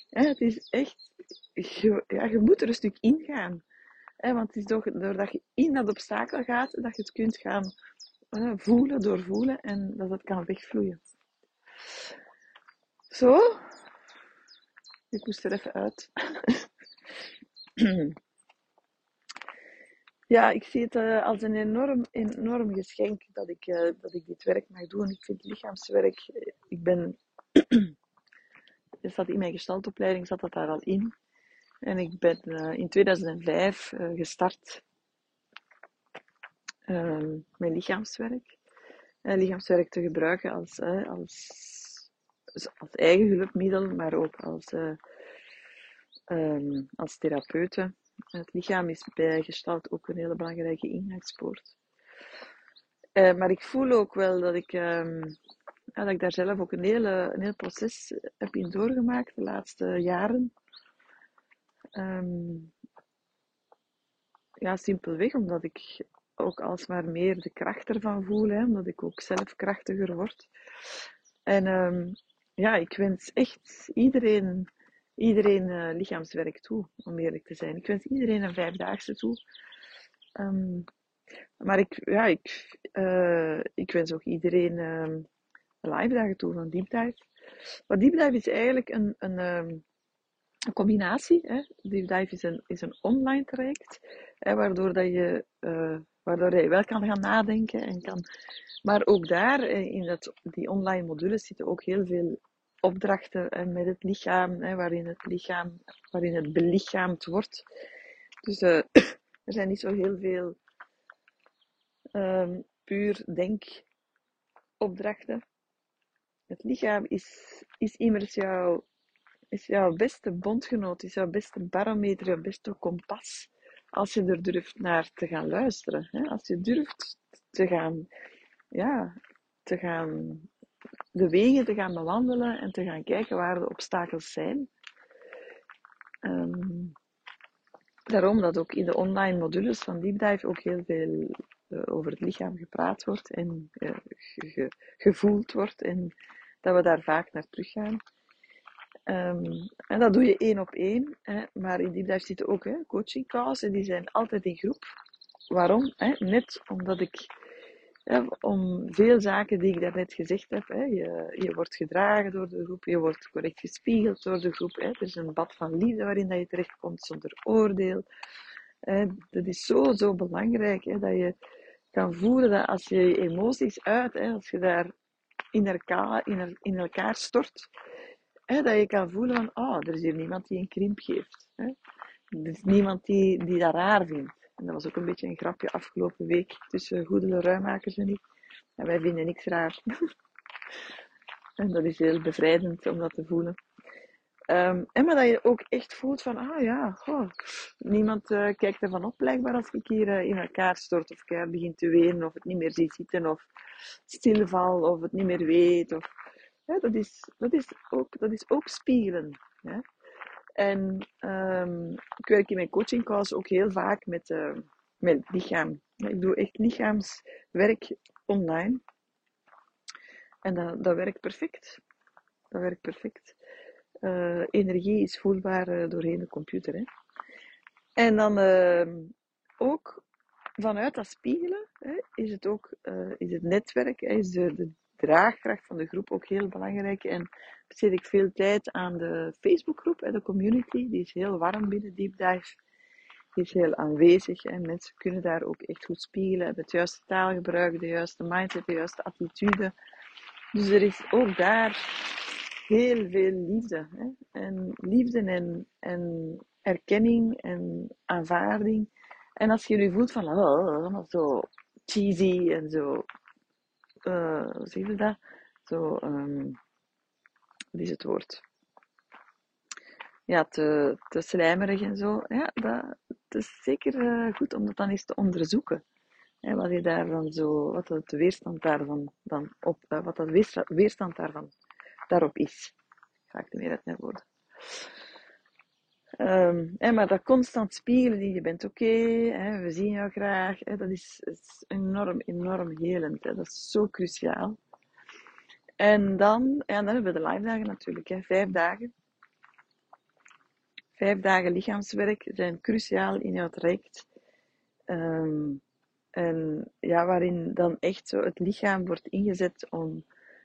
Eh, het is echt, je, ja, je moet er een stuk in gaan. Want het is toch doordat je in dat obstakel gaat, dat je het kunt gaan voelen, doorvoelen en dat het kan wegvloeien. Zo. Ik moest er even uit. ja, ik zie het uh, als een enorm, enorm geschenk dat ik, uh, dat ik dit werk mag doen. Ik vind lichaamswerk, ik ben, er zat in mijn gestaltopleiding, zat dat daar al in. En ik ben in 2005 gestart ehm, met lichaamswerk. lichaamswerk te gebruiken als, als, als eigen hulpmiddel, maar ook als, um, als therapeute. Het lichaam is bij gestalt ook een hele belangrijke ingangspoort. Uh, maar ik voel ook wel dat ik, ja, dat ik daar zelf ook een, hele, een heel proces heb in doorgemaakt de laatste jaren. Um, ja, simpelweg omdat ik ook alsmaar meer de kracht ervan voel, hè, omdat ik ook zelf krachtiger word. En um, ja, ik wens echt iedereen iedereen uh, lichaamswerk toe, om eerlijk te zijn. Ik wens iedereen een vijfdaagse toe. Um, maar ik, ja, ik, uh, ik wens ook iedereen um, live dagen toe van Deep Dive. Dive is eigenlijk een, een, um, een combinatie. Hè? Dive is een, is een online traject, hè, waardoor, dat je, uh, waardoor je wel kan gaan nadenken. En kan, maar ook daar, in dat, die online modules, zitten ook heel veel opdrachten met het lichaam, hè, waarin het lichaam, waarin het belichaamd wordt. Dus uh, er zijn niet zo heel veel um, puur denkopdrachten. Het lichaam is, is immers jouw, is jouw beste bondgenoot, is jouw beste barometer, jouw beste kompas. Als je er durft naar te gaan luisteren. Hè? Als je durft te gaan, ja, te gaan de wegen te gaan bewandelen en te gaan kijken waar de obstakels zijn. Um, daarom dat ook in de online modules van Deep Dive ook heel veel uh, over het lichaam gepraat wordt en ge gevoeld wordt en dat we daar vaak naar teruggaan. Um, en dat doe je één op één, hè, maar in Deep Dive zitten ook hè, en die zijn altijd in groep. Waarom? Hè? Net omdat ik om veel zaken die ik daarnet gezegd heb. Hè. Je, je wordt gedragen door de groep, je wordt correct gespiegeld door de groep. Hè. Er is een bad van liefde waarin dat je terechtkomt zonder oordeel. Hè. Dat is zo, zo belangrijk hè, dat je kan voelen dat als je je emoties uit, hè, als je daar in elkaar, in, in elkaar stort. Hè, dat je kan voelen van, oh, er is hier niemand die een krimp geeft. Hè. Er is niemand die, die dat raar vindt. En dat was ook een beetje een grapje afgelopen week tussen Goedele Ruimakers en ik. En wij vinden niks raar. en dat is heel bevrijdend om dat te voelen. Um, en maar dat je ook echt voelt van, ah ja, niemand uh, kijkt ervan op blijkbaar als ik hier uh, in elkaar stort of ik begin te wenen of het niet meer zie zitten of stilval of het niet meer weet. Of, dat, is, dat, is ook, dat is ook spiegelen. En um, ik werk in mijn coachingcalls ook heel vaak met, uh, met lichaam. Ik doe echt lichaamswerk online. En dat, dat werkt perfect. Dat werkt perfect. Uh, energie is voelbaar uh, doorheen de computer. Hè. En dan uh, ook vanuit dat spiegelen hè, is het ook is het netwerk, is de, draagkracht van de groep ook heel belangrijk. En besteed ik veel tijd aan de Facebookgroep, de community. Die is heel warm binnen Deep Dive. Die is heel aanwezig en mensen kunnen daar ook echt goed spiegelen. Hebben het juiste taalgebruik, de juiste mindset, de juiste attitude. Dus er is ook daar heel veel liefde. Hè? En liefde en, en erkenning en aanvaarding. En als je nu voelt van, oh, zo cheesy en zo, uh, hoe zeg je dat? Zo, um, wat is het woord? Ja, te, te slijmerig en zo. Ja, dat, dat is zeker uh, goed om dat dan eens te onderzoeken. Hè, wat je daarvan zo, wat de weerstand daarvan dan op, uh, wat dat weerstand daarvan daarop is. Ga ik meer uit mijn woorden. Um, maar dat constant spiegelen in je bent oké, we zien jou graag, hè, dat is, enorm, enorm helend. Dat is zo cruciaal. En dan, dan hebben we de live dagen natuurlijk, hè, vijf dagen. Vijf dagen lichaamswerk zijn cruciaal in jouw traject. Um, en ja, waarin dan echt zo het lichaam wordt ingezet om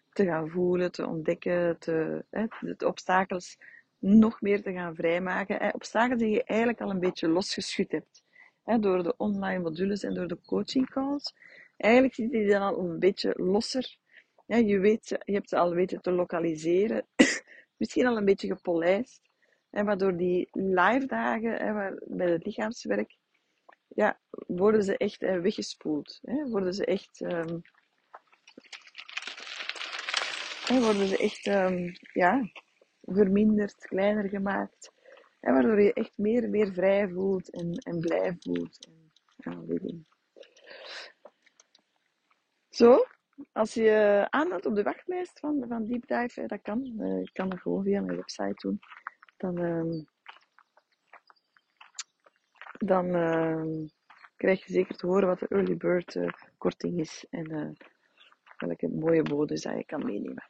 te gaan voelen, te ontdekken, te, hè, de obstakels nog meer te gaan vrijmaken. Hè, obstakels die je eigenlijk al een beetje losgeschud hebt. Door de online modules en door de coaching calls. Eigenlijk zit die dan al een beetje losser. Je, weet, je hebt ze al weten te lokaliseren. Misschien al een beetje gepolijst. Waardoor die live dagen bij het lichaamswerk, ja, worden ze echt weggespoeld. Worden ze echt en worden ze echt um, ja, verminderd, kleiner gemaakt. En waardoor je echt meer en meer vrij voelt en, en blij voelt. En. Zo, als je aanmeldt op de wachtlijst van, van Deep Dive, dat kan. Ik kan dat gewoon via mijn website doen. Dan, uh, dan uh, krijg je zeker te horen wat de early bird uh, korting is en uh, welke mooie bodes dat je kan meenemen.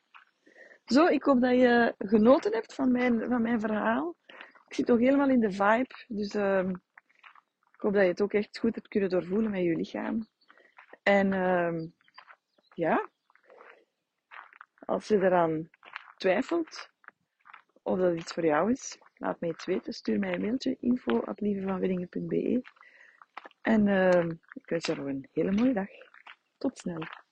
Zo, ik hoop dat je genoten hebt van mijn, van mijn verhaal. Ik zit nog helemaal in de vibe, dus uh, ik hoop dat je het ook echt goed hebt kunnen doorvoelen met je lichaam. En uh, ja, als je eraan twijfelt of dat iets voor jou is, laat mij het weten. Stuur mij een mailtje info.lievevanwinningen.be En uh, ik wens je nog een hele mooie dag. Tot snel.